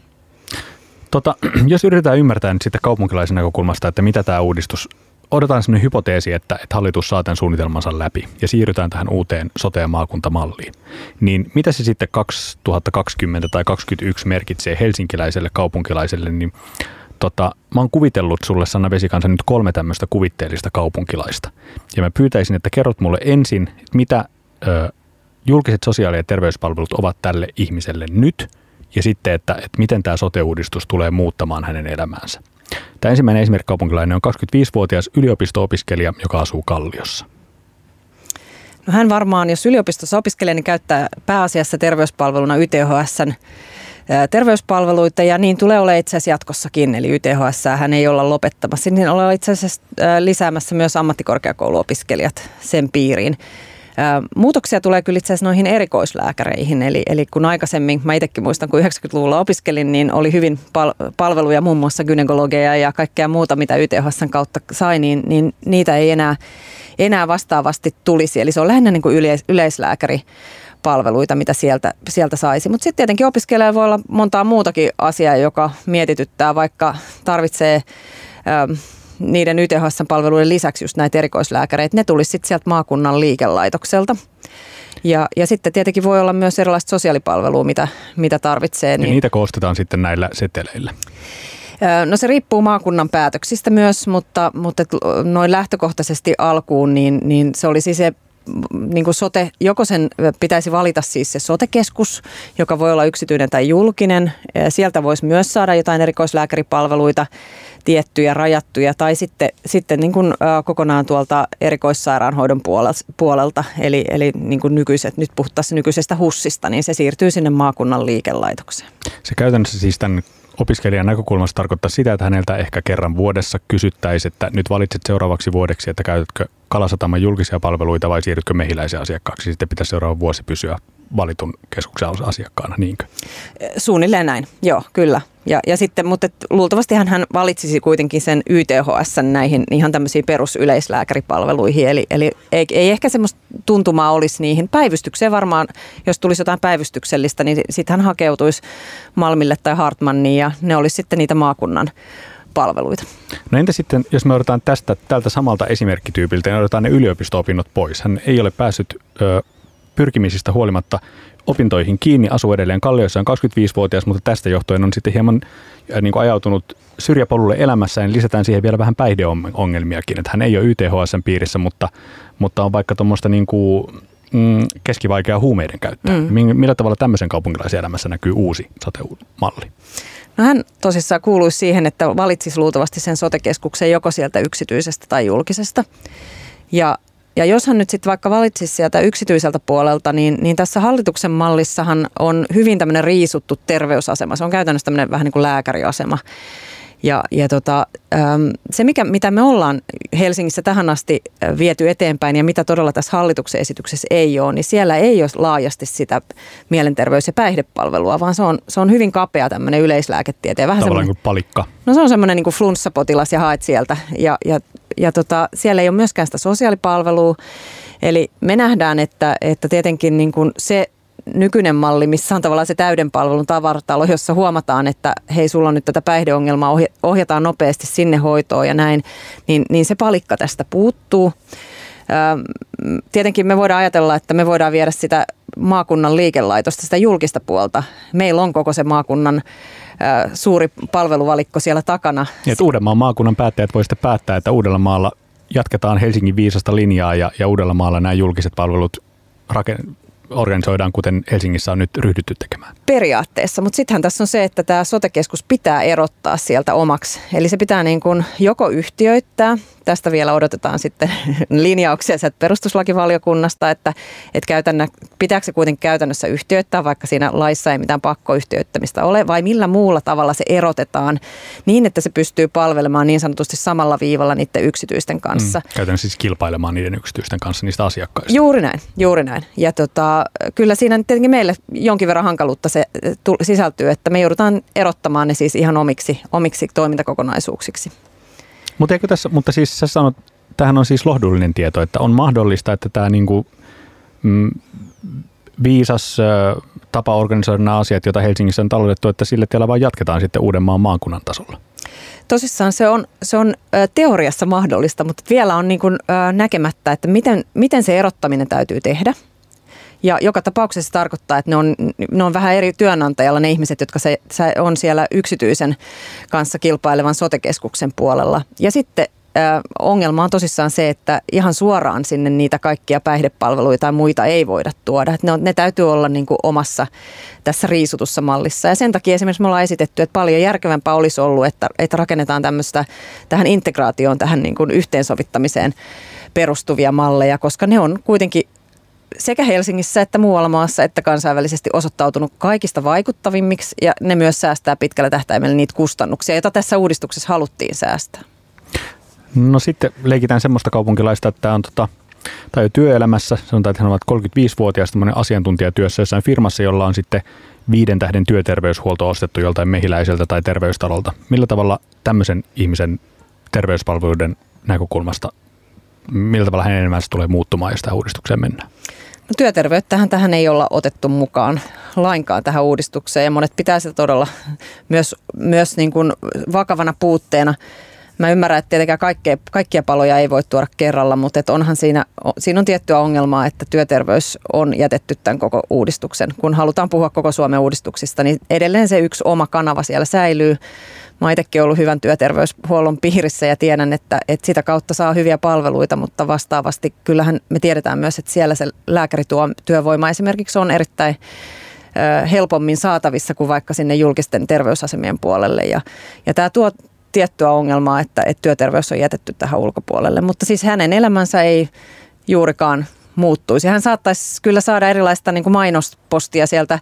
Tota, jos yritetään ymmärtää nyt sitten kaupunkilaisen näkökulmasta, että mitä tämä uudistus, odotetaan sellainen hypoteesi, että, että hallitus saa tämän suunnitelmansa läpi ja siirrytään tähän uuteen sote- ja maakuntamalliin, niin mitä se sitten 2020 tai 2021 merkitsee helsinkiläiselle kaupunkilaiselle, niin tota, mä oon kuvitellut sulle Sanna Vesikansa nyt kolme tämmöistä kuvitteellista kaupunkilaista. Ja mä pyytäisin, että kerrot mulle ensin, mitä ö, julkiset sosiaali- ja terveyspalvelut ovat tälle ihmiselle nyt – ja sitten, että, että miten tämä sote-uudistus tulee muuttamaan hänen elämäänsä. Tämä ensimmäinen esimerkki kaupunkilainen on 25-vuotias yliopisto-opiskelija, joka asuu Kalliossa. No hän varmaan, jos yliopistossa opiskelee, niin käyttää pääasiassa terveyspalveluna YTHSn terveyspalveluita ja niin tulee olemaan itse asiassa jatkossakin. Eli YTHS hän ei olla lopettamassa, niin ollaan itse asiassa lisäämässä myös ammattikorkeakouluopiskelijat sen piiriin. Muutoksia tulee kyllä itse asiassa noihin erikoislääkäreihin, eli, eli kun aikaisemmin, mä itsekin muistan, kun 90-luvulla opiskelin, niin oli hyvin pal- palveluja, muun muassa gynekologeja ja kaikkea muuta, mitä YTHSn kautta sai, niin, niin niitä ei enää, enää vastaavasti tulisi. Eli se on lähinnä niin kuin yleis- yleislääkäri palveluita, mitä sieltä, sieltä saisi. Mutta sitten tietenkin opiskelija voi olla montaa muutakin asiaa, joka mietityttää, vaikka tarvitsee niiden YTHS-palveluiden lisäksi just näitä erikoislääkäreitä, ne tulisi sitten sieltä maakunnan liikelaitokselta. Ja, ja sitten tietenkin voi olla myös erilaista sosiaalipalvelua, mitä, mitä tarvitsee. Niin... Ja niitä koostetaan sitten näillä seteleillä? No se riippuu maakunnan päätöksistä myös, mutta, mutta noin lähtökohtaisesti alkuun, niin, niin se olisi se niin kuin sote, joko sen pitäisi valita siis se sotekeskus, joka voi olla yksityinen tai julkinen. Sieltä voisi myös saada jotain erikoislääkäripalveluita tiettyjä, rajattuja, tai sitten, sitten niin kuin, kokonaan tuolta erikoissairaanhoidon puolelta, eli, eli niin kuin nykyiset, nyt puhuttaisiin nykyisestä HUSista, niin se siirtyy sinne maakunnan liikelaitokseen. Se käytännössä siis tämän opiskelijan näkökulmasta tarkoittaa sitä, että häneltä ehkä kerran vuodessa kysyttäisiin, että nyt valitset seuraavaksi vuodeksi, että käytätkö Kalasataman julkisia palveluita vai siirrytkö mehiläisen asiakkaaksi. Sitten pitäisi seuraava vuosi pysyä valitun keskuksen asiakkaana, niinkö? Suunnilleen näin, joo, kyllä. Ja, ja sitten, mutta luultavasti hän valitsisi kuitenkin sen YTHS näihin ihan tämmöisiin perusyleislääkäripalveluihin. Eli, eli ei, ei ehkä semmoista tuntumaa olisi niihin. Päivystykseen varmaan, jos tulisi jotain päivystyksellistä, niin sitten hän hakeutuisi Malmille tai Hartmanniin ja ne olisi sitten niitä maakunnan palveluita. No entä sitten, jos me odotetaan tästä, tältä samalta esimerkkityypiltä, niin odotetaan ne yliopisto-opinnot pois. Hän ei ole päässyt ö, pyrkimisistä huolimatta opintoihin kiinni, asuu edelleen Kalliossa, on 25-vuotias, mutta tästä johtuen on sitten hieman äh, niin kuin ajautunut syrjäpolulle elämässä, niin lisätään siihen vielä vähän päihdeongelmiakin. Että hän ei ole YTHSn piirissä, mutta, mutta on vaikka tuommoista niin kuin, mm, keskivaikeaa huumeiden käyttöä. Mm. Millä tavalla tämmöisen kaupunkilaisen elämässä näkyy uusi sote-malli? No hän tosissaan kuuluisi siihen, että valitsisi luultavasti sen sotekeskuksen joko sieltä yksityisestä tai julkisesta. Ja ja jos hän nyt sitten vaikka valitsisi sieltä yksityiseltä puolelta, niin, niin tässä hallituksen mallissahan on hyvin tämmöinen riisuttu terveysasema. Se on käytännössä tämmöinen vähän niin kuin lääkäriasema. Ja, ja tota, se, mikä, mitä me ollaan Helsingissä tähän asti viety eteenpäin ja mitä todella tässä hallituksen esityksessä ei ole, niin siellä ei ole laajasti sitä mielenterveys- ja päihdepalvelua, vaan se on, se on hyvin kapea tämmöinen yleislääketieteen. Vähän Tavallaan kuin palikka. No se on semmoinen niin kuin flunssapotilas ja haet sieltä. Ja, ja, ja tota, siellä ei ole myöskään sitä sosiaalipalvelua. Eli me nähdään, että, että tietenkin niin kuin se nykyinen malli, missä on tavallaan se täyden palvelun tavaratalo, jossa huomataan, että hei, sulla on nyt tätä päihdeongelmaa, ohjataan nopeasti sinne hoitoon ja näin, niin, niin se palikka tästä puuttuu. Tietenkin me voidaan ajatella, että me voidaan viedä sitä maakunnan liikelaitosta, sitä julkista puolta. Meillä on koko se maakunnan suuri palveluvalikko siellä takana. Ja että Uudenmaan maakunnan päättäjät voisivat päättää, että Uudellamaalla jatketaan Helsingin viisasta linjaa ja, ja Uudellamaalla nämä julkiset palvelut organisoidaan, kuten Helsingissä on nyt ryhdytty tekemään? Periaatteessa, mutta sittenhän tässä on se, että tämä sotekeskus pitää erottaa sieltä omaksi. Eli se pitää niin kuin joko yhtiöittää, tästä vielä odotetaan sitten linjauksia sieltä perustuslakivaliokunnasta, että, että käytännö, pitääkö se kuitenkin käytännössä yhtiöittää, vaikka siinä laissa ei mitään pakkoyhtiöittämistä ole, vai millä muulla tavalla se erotetaan niin, että se pystyy palvelemaan niin sanotusti samalla viivalla niiden yksityisten kanssa. Mm, käytännössä siis kilpailemaan niiden yksityisten kanssa niistä asiakkaista. Juuri näin, juuri näin. Ja tota, kyllä siinä tietenkin meille jonkin verran hankaluutta se sisältyy, että me joudutaan erottamaan ne siis ihan omiksi, omiksi toimintakokonaisuuksiksi. Mutta eikö tässä, mutta siis sä sanot, tämähän on siis lohdullinen tieto, että on mahdollista, että tämä niinku, mm, viisas äh, tapa organisoida nämä asiat, joita Helsingissä on taloudettu, että sille tiellä vaan jatketaan sitten Uudenmaan maakunnan tasolla. Tosissaan se on, se on teoriassa mahdollista, mutta vielä on niin kuin, näkemättä, että miten, miten se erottaminen täytyy tehdä. Ja joka tapauksessa se tarkoittaa, että ne on, ne on vähän eri työnantajalla ne ihmiset, jotka se, se on siellä yksityisen kanssa kilpailevan sotekeskuksen puolella. Ja sitten ongelma on tosissaan se, että ihan suoraan sinne niitä kaikkia päihdepalveluita tai muita ei voida tuoda. Ne, on, ne täytyy olla niin kuin omassa tässä riisutussa mallissa. Ja sen takia esimerkiksi me ollaan esitetty, että paljon järkevämpää olisi ollut, että, että rakennetaan tämmöistä tähän integraatioon, tähän niin kuin yhteensovittamiseen perustuvia malleja, koska ne on kuitenkin sekä Helsingissä että muualla maassa että kansainvälisesti osoittautunut kaikista vaikuttavimmiksi ja ne myös säästää pitkällä tähtäimellä niitä kustannuksia, joita tässä uudistuksessa haluttiin säästää. No sitten leikitään semmoista kaupunkilaista, että on tota, tai jo työelämässä, sanotaan, että hän ovat 35-vuotias asiantuntijatyössä jossain firmassa, jolla on sitten viiden tähden työterveyshuolto ostettu joltain mehiläiseltä tai terveystalolta. Millä tavalla tämmöisen ihmisen terveyspalveluiden näkökulmasta, millä tavalla hänen elämänsä tulee muuttumaan, jos tähän uudistukseen mennään? No, työterveyttähän tähän ei olla otettu mukaan lainkaan tähän uudistukseen ja monet pitää sitä todella myös, myös niin kuin vakavana puutteena. Mä ymmärrän, että tietenkään kaikkea, kaikkia paloja ei voi tuoda kerralla, mutta että onhan siinä, siinä on tiettyä ongelmaa, että työterveys on jätetty tämän koko uudistuksen. Kun halutaan puhua koko Suomen uudistuksista, niin edelleen se yksi oma kanava siellä säilyy. Mä itsekin ollut hyvän työterveyshuollon piirissä ja tiedän, että, että sitä kautta saa hyviä palveluita, mutta vastaavasti kyllähän me tiedetään myös, että siellä se lääkärityövoima esimerkiksi on erittäin helpommin saatavissa kuin vaikka sinne julkisten terveysasemien puolelle. Ja, ja tämä tuo tiettyä ongelmaa, että, että työterveys on jätetty tähän ulkopuolelle. Mutta siis hänen elämänsä ei juurikaan muuttuisi. Hän saattaisi kyllä saada erilaista niin kuin mainospostia sieltä,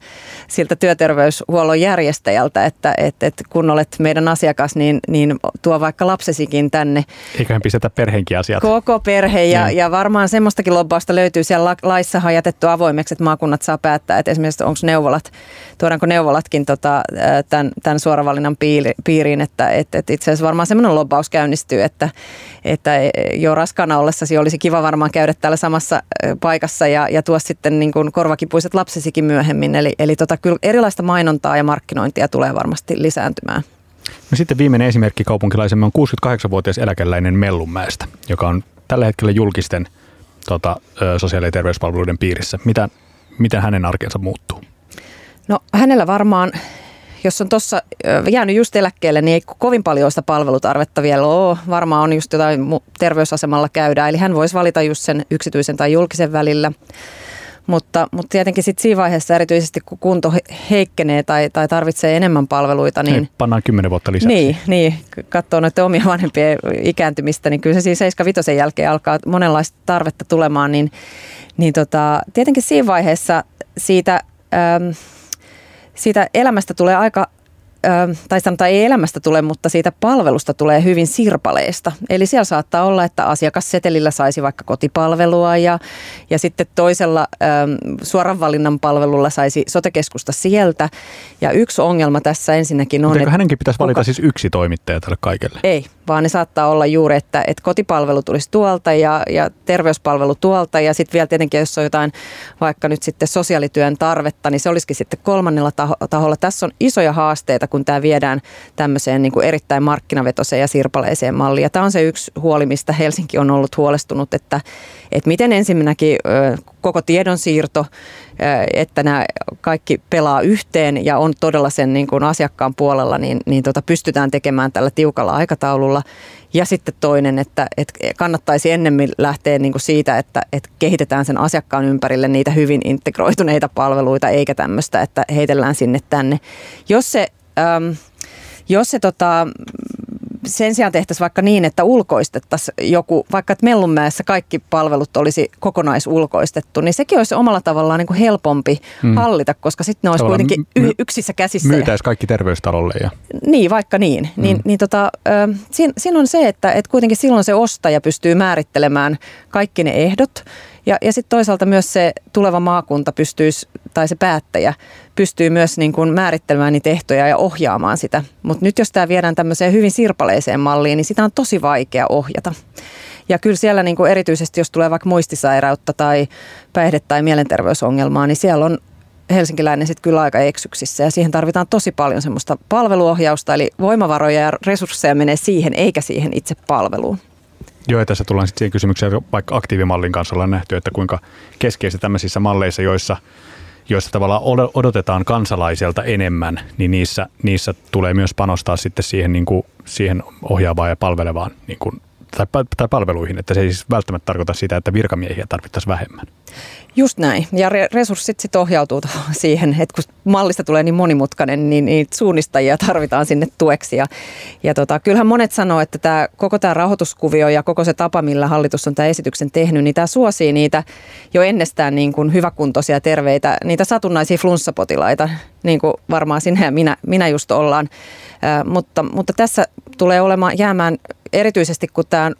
sieltä työterveyshuollon järjestäjältä, että, että, että kun olet meidän asiakas, niin, niin tuo vaikka lapsesikin tänne. Eiköhän pistetä perheenkin asiat. Koko perhe ja, niin. ja varmaan semmoistakin lobbausta löytyy siellä laissa jätetty avoimeksi, että maakunnat saa päättää, että esimerkiksi onko neuvolat, tuodaanko neuvolatkin tota, tämän, tämän suoravalinnan piiriin, että, että, että itse asiassa varmaan semmoinen lobbaus käynnistyy, että, että jo raskaana ollessasi olisi kiva varmaan käydä täällä samassa paikassa ja, ja tuo sitten niin kuin korvakipuiset lapsesikin myöhemmin. Eli, eli tota, kyllä erilaista mainontaa ja markkinointia tulee varmasti lisääntymään. No sitten viimeinen esimerkki kaupunkilaisemme on 68-vuotias eläkeläinen Mellunmäestä, joka on tällä hetkellä julkisten tota, sosiaali- ja terveyspalveluiden piirissä. Mitä, miten hänen arkensa muuttuu? No hänellä varmaan jos on tuossa jäänyt just eläkkeelle, niin ei kovin paljon sitä palvelutarvetta vielä ole. Varmaan on just jotain terveysasemalla käydä, eli hän voisi valita just sen yksityisen tai julkisen välillä. Mutta, mutta tietenkin sitten siinä vaiheessa erityisesti, kun kunto heikkenee tai, tai tarvitsee enemmän palveluita, niin... niin pannaan kymmenen vuotta lisäksi. Niin, niin katsoo noiden omia vanhempien ikääntymistä, niin kyllä se siinä 75 jälkeen alkaa monenlaista tarvetta tulemaan, niin, niin tota, tietenkin siinä vaiheessa siitä... Ähm, siitä elämästä tulee aika tai sanotaan ei elämästä tule, mutta siitä palvelusta tulee hyvin sirpaleista. Eli siellä saattaa olla, että asiakassetelillä saisi vaikka kotipalvelua ja, ja sitten toisella suoran valinnan palvelulla saisi sotekeskusta sieltä. Ja yksi ongelma tässä ensinnäkin on, Mutta että... hänenkin pitäisi valita kuka... siis yksi toimittaja tälle kaikelle? Ei, vaan ne saattaa olla juuri, että, että kotipalvelu tulisi tuolta ja, ja terveyspalvelu tuolta ja sitten vielä tietenkin, jos on jotain vaikka nyt sitten sosiaalityön tarvetta, niin se olisikin sitten kolmannella taho- taholla. Tässä on isoja haasteita, kun tämä viedään tämmöiseen niin kuin erittäin markkinavetoiseen ja sirpaleiseen malliin. Ja tämä on se yksi huoli, mistä Helsinki on ollut huolestunut, että, että miten ensinnäkin koko tiedonsiirto, että nämä kaikki pelaa yhteen ja on todella sen niin kuin asiakkaan puolella, niin, niin tota pystytään tekemään tällä tiukalla aikataululla. Ja sitten toinen, että, että kannattaisi ennemmin lähteä niin kuin siitä, että, että kehitetään sen asiakkaan ympärille niitä hyvin integroituneita palveluita, eikä tämmöistä, että heitellään sinne tänne. Jos se äm, jos se tota, sen sijaan tehtäisiin vaikka niin, että ulkoistettaisiin joku, vaikka että Mellunmäessä kaikki palvelut olisi kokonaisulkoistettu, niin sekin olisi omalla tavallaan niin kuin helpompi hmm. hallita, koska sitten ne olisi Tavallaan kuitenkin y- yksissä käsissä. Myytäisi kaikki terveystalolle. Ja... Niin, vaikka niin. Hmm. niin, niin tota, siinä, siinä on se, että, että kuitenkin silloin se ostaja pystyy määrittelemään kaikki ne ehdot, ja, ja sitten toisaalta myös se tuleva maakunta pystyisi, tai se päättäjä pystyy myös niin kuin määrittelemään niitä ehtoja ja ohjaamaan sitä. Mutta nyt jos tämä viedään tämmöiseen hyvin sirpaleiseen malliin, niin sitä on tosi vaikea ohjata. Ja kyllä siellä niin kuin erityisesti, jos tulee vaikka muistisairautta tai päihde- tai mielenterveysongelmaa, niin siellä on helsinkiläinen sitten kyllä aika eksyksissä ja siihen tarvitaan tosi paljon semmoista palveluohjausta, eli voimavaroja ja resursseja menee siihen eikä siihen itse palveluun. Joo, ja tässä tullaan sitten siihen kysymykseen, vaikka aktiivimallin kanssa ollaan nähty, että kuinka keskeisissä tämmöisissä malleissa, joissa joissa tavallaan odotetaan kansalaiselta enemmän, niin niissä, niissä tulee myös panostaa sitten siihen, niin kuin, siihen ohjaavaan ja palvelevaan niin kuin, tai, tai palveluihin, että se ei siis välttämättä tarkoita sitä, että virkamiehiä tarvittaisiin vähemmän. Just näin. Ja resurssit sitten ohjautuu siihen, että kun mallista tulee niin monimutkainen, niin niitä suunnistajia tarvitaan sinne tueksi. Ja, ja tota, kyllähän monet sanoo, että tämä, koko tämä rahoituskuvio ja koko se tapa, millä hallitus on tämän esityksen tehnyt, niin tämä suosii niitä jo ennestään niin kuin hyväkuntoisia, terveitä, niitä satunnaisia flunssapotilaita, niin kuin varmaan sinä ja minä, minä just ollaan. Äh, mutta, mutta tässä tulee olemaan jäämään erityisesti kun tämä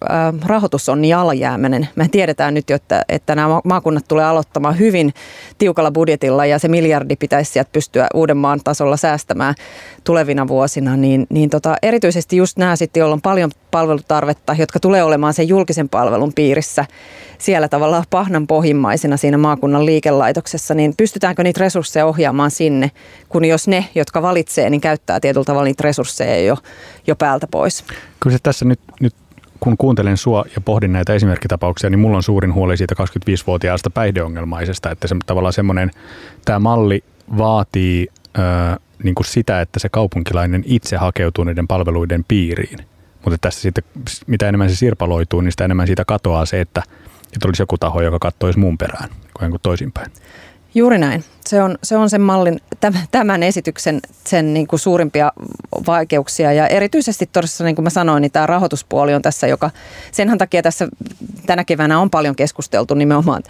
rahoitus on niin alijäämäinen. Me tiedetään nyt jo, että, että nämä maakunnat tulee aloittamaan hyvin tiukalla budjetilla ja se miljardi pitäisi sieltä pystyä Uudenmaan tasolla säästämään tulevina vuosina. Niin, niin tota, erityisesti just nämä sitten, joilla on paljon palvelutarvetta, jotka tulee olemaan sen julkisen palvelun piirissä siellä tavallaan pahnan pohjimmaisena siinä maakunnan liikelaitoksessa, niin pystytäänkö niitä resursseja ohjaamaan sinne, kun jos ne, jotka valitsee, niin käyttää tietyllä tavalla niitä resursseja jo, jo päältä pois. Kyllä se tässä nyt, nyt kun kuuntelen sua ja pohdin näitä esimerkkitapauksia, niin mulla on suurin huoli siitä 25-vuotiaasta päihdeongelmaisesta, että se tavallaan semmoinen, tämä malli vaatii ö, niin kuin sitä, että se kaupunkilainen itse hakeutuu niiden palveluiden piiriin. Mutta tässä sitten, mitä enemmän se sirpaloituu, niin sitä enemmän siitä katoaa se, että, että olisi joku taho, joka katsoisi mun perään, kuin toisinpäin. Juuri näin. Se on, se on sen mallin, tämän esityksen sen niin kuin suurimpia vaikeuksia ja erityisesti todessa, niin kuin mä sanoin, niin tämä rahoituspuoli on tässä, joka senhän takia tässä tänä keväänä on paljon keskusteltu nimenomaan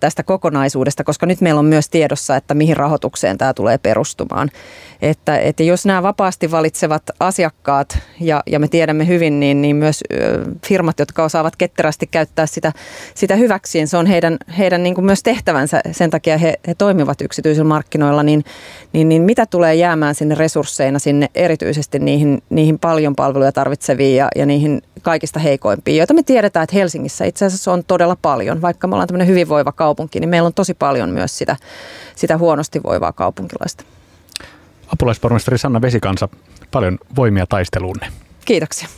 tästä kokonaisuudesta, koska nyt meillä on myös tiedossa, että mihin rahoitukseen tämä tulee perustumaan. Että, että jos nämä vapaasti valitsevat asiakkaat, ja, ja me tiedämme hyvin, niin, niin myös firmat, jotka osaavat ketterästi käyttää sitä, sitä hyväksiin, se on heidän, heidän niin kuin myös tehtävänsä, sen takia he, he toimivat yksityisillä markkinoilla, niin, niin, niin mitä tulee jäämään sinne resursseina sinne erityisesti niihin, niihin paljon palveluja tarvitseviin ja, ja niihin kaikista heikoimpiin, joita me tiedetään, että Helsingissä itse asiassa on todella paljon. Vaikka me ollaan tämmöinen hyvinvoiva kaupunki, niin meillä on tosi paljon myös sitä, sitä huonosti voivaa kaupunkilaista. Apulaispormestari Sanna Vesikansa, paljon voimia taisteluunne. Kiitoksia.